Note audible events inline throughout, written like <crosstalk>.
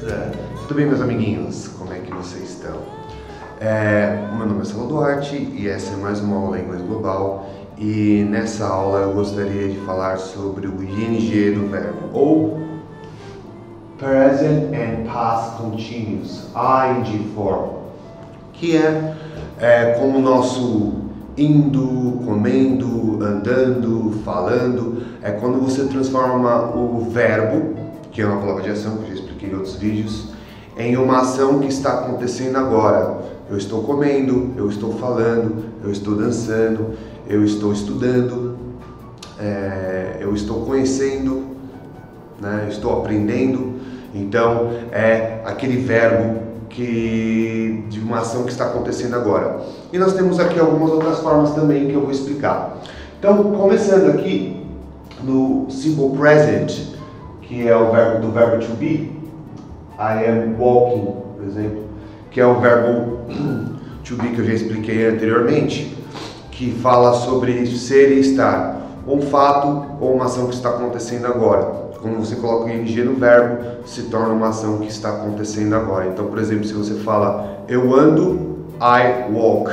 Tudo bem, meus amiguinhos? Como é que vocês estão? É, meu nome é Saulo Duarte e essa é mais uma aula em inglês global. E nessa aula eu gostaria de falar sobre o ING do verbo, ou Present and Past Continuous, ING form, que é, é como o nosso indo, comendo, andando, falando, é quando você transforma o verbo, que é uma palavra de ação, que eu já em outros vídeos, em uma ação que está acontecendo agora. Eu estou comendo, eu estou falando, eu estou dançando, eu estou estudando, é, eu estou conhecendo, né, eu estou aprendendo. Então, é aquele verbo que de uma ação que está acontecendo agora. E nós temos aqui algumas outras formas também que eu vou explicar. Então, começando aqui no simple present, que é o verbo do verbo to be, I am walking, por exemplo, que é o verbo <clears throat> to be que eu já expliquei anteriormente, que fala sobre ser e estar, um fato ou uma ação que está acontecendo agora quando você coloca o ing no verbo, se torna uma ação que está acontecendo agora. Então, por exemplo, se você fala eu ando, I walk.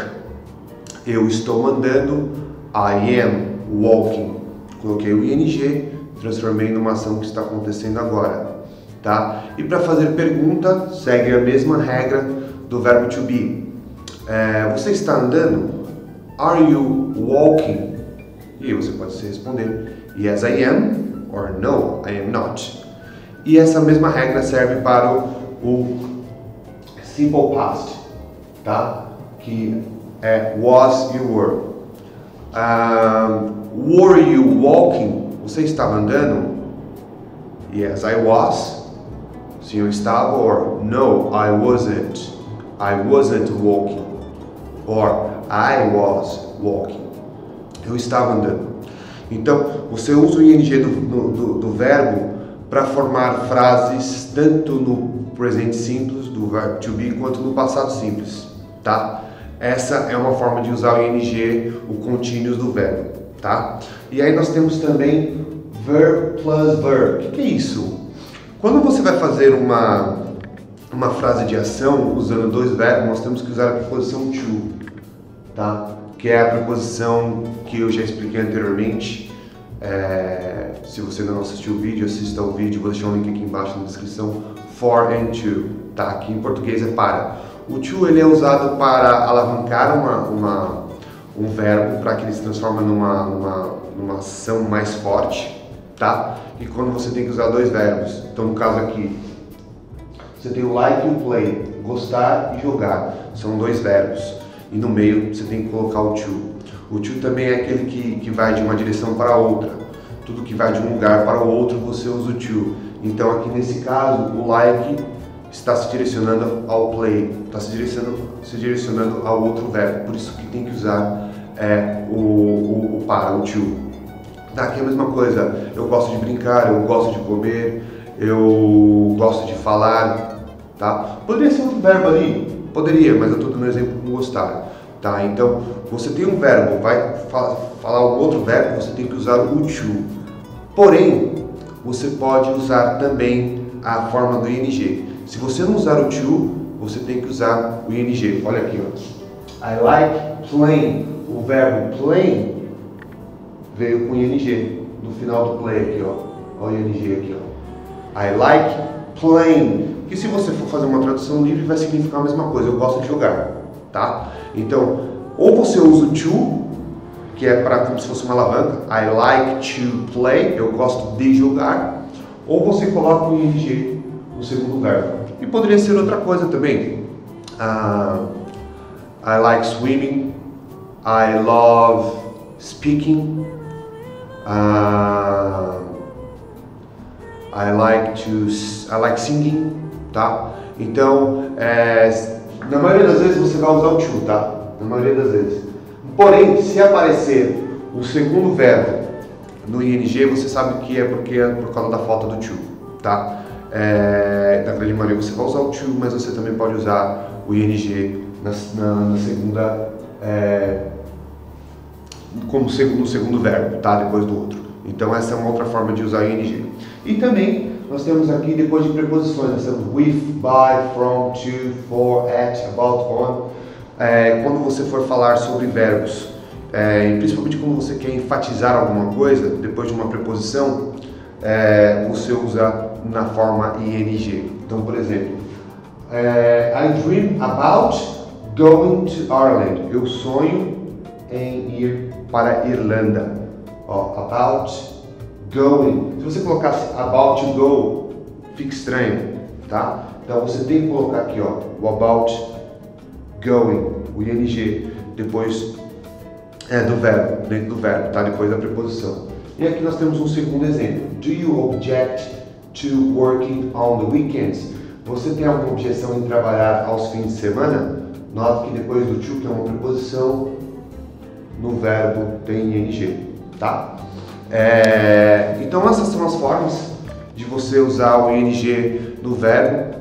Eu estou andando, I am walking. Coloquei o ing, transformei numa ação que está acontecendo agora, tá? E para fazer pergunta, segue a mesma regra do verbo to be. É, você está andando? Are you walking? E você pode responder Yes, I am or no, I am not. E essa mesma regra serve para o, o simple past, tá? Que é was you were. Um, were you walking? Você estava andando? Yes, I was. Sim, eu estava. Or no, I wasn't. I wasn't walking. Or I was walking. Eu estava andando. Então, você usa o ing do, do, do verbo para formar frases tanto no presente simples, do verbo to be, quanto no passado simples, tá? Essa é uma forma de usar o ing, o continuous do verbo, tá? E aí nós temos também verb plus verb. O que é isso? Quando você vai fazer uma, uma frase de ação usando dois verbos, nós temos que usar a preposição to, tá? que é a preposição que eu já expliquei anteriormente. É, se você não assistiu o vídeo, assista o vídeo, vou deixar um link aqui embaixo na descrição. For and to, tá? Que em português é para. O to ele é usado para alavancar uma, uma um verbo para que ele se transforme numa, numa, numa ação mais forte, tá? E quando você tem que usar dois verbos. Então, no caso aqui, você tem o like e o play, gostar e jogar. São dois verbos e no meio você tem que colocar o to. O to também é aquele que, que vai de uma direção para outra. Tudo que vai de um lugar para o outro você usa o to. Então aqui nesse caso o like está se direcionando ao play, está se direcionando, se direcionando ao outro verbo. Por isso que tem que usar é, o, o, o para, o to. Tá, aqui é a mesma coisa. Eu gosto de brincar, eu gosto de comer, eu gosto de falar, tá? Poderia ser outro verbo ali, Poderia, mas eu estou dando um exemplo com gostar. Tá? Então, você tem um verbo, vai falar um outro verbo, você tem que usar o to. Porém, você pode usar também a forma do ing. Se você não usar o to, você tem que usar o ing. Olha aqui, ó. I like playing. O verbo playing veio com ing no final do play aqui, ó. Olha o ing aqui, ó. I like playing que se você for fazer uma tradução livre vai significar a mesma coisa, eu gosto de jogar, tá? Então, ou você usa o to, que é para como se fosse uma alavanca, I like to play, eu gosto de jogar, ou você coloca o ing no segundo verbo. E poderia ser outra coisa também. Uh, I like swimming, I love speaking, uh, I like to I like singing, tá? Então, é, na maioria das vezes você vai usar o to, tá? Na maioria das vezes. Porém, se aparecer o segundo verbo no ing, você sabe que é porque é por causa da falta do to, tá? É, na grande maioria você vai usar o to, mas você também pode usar o ing na, na, na segunda, é, como no segundo verbo, tá? Depois do outro. Então essa é uma outra forma de usar ing. E também nós temos aqui, depois de preposições, nós temos with, by, from, to, for, at, about, on. É, quando você for falar sobre verbos, é, principalmente quando você quer enfatizar alguma coisa, depois de uma preposição, é, você usa na forma ing. Então, por exemplo, é, I dream about going to Ireland. Eu sonho em ir para Irlanda. Ó, about going. Se você colocasse about to go, fica estranho, tá? Então você tem que colocar aqui, ó, o about going, o ing, depois é, do verbo, dentro do verbo, tá? Depois da preposição. E aqui nós temos um segundo exemplo. Do you object to working on the weekends? Você tem alguma objeção em trabalhar aos fins de semana? Note que depois do to, que é uma preposição, no verbo tem ing, tá? É, então essas são as formas de você usar o ing no verbo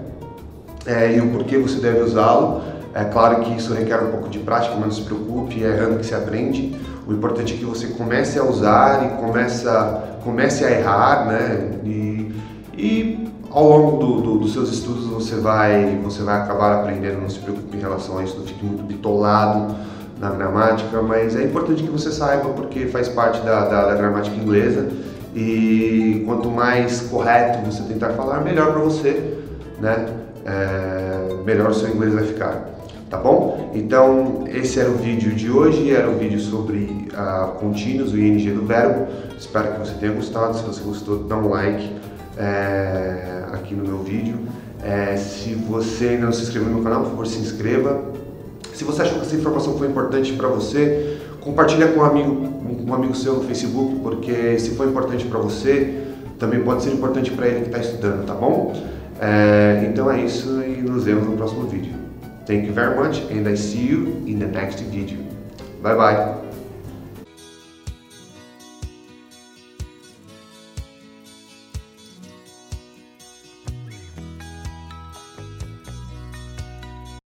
é, e o porquê você deve usá-lo. É claro que isso requer um pouco de prática, mas não se preocupe, é errando que se aprende. O importante é que você comece a usar e comece a errar, né? E, e ao longo do, do, dos seus estudos você vai, você vai acabar aprendendo, não se preocupe em relação a isso, não fique muito bitolado na gramática, mas é importante que você saiba porque faz parte da, da, da gramática inglesa e quanto mais correto você tentar falar, melhor para você, né? É, melhor o seu inglês vai ficar tá bom? Então, esse era o vídeo de hoje, era o vídeo sobre uh, contínuos, o ING do verbo. Espero que você tenha gostado. Se você gostou, dá um like é, aqui no meu vídeo. É, se você não se inscreveu no canal, por favor, se inscreva. Se você achou que essa informação foi importante para você, compartilha com um amigo, um amigo seu no Facebook, porque se for importante para você, também pode ser importante para ele que está estudando, tá bom? É, então é isso e nos vemos no próximo vídeo. Thank you very much and I see you in the next video. Bye bye.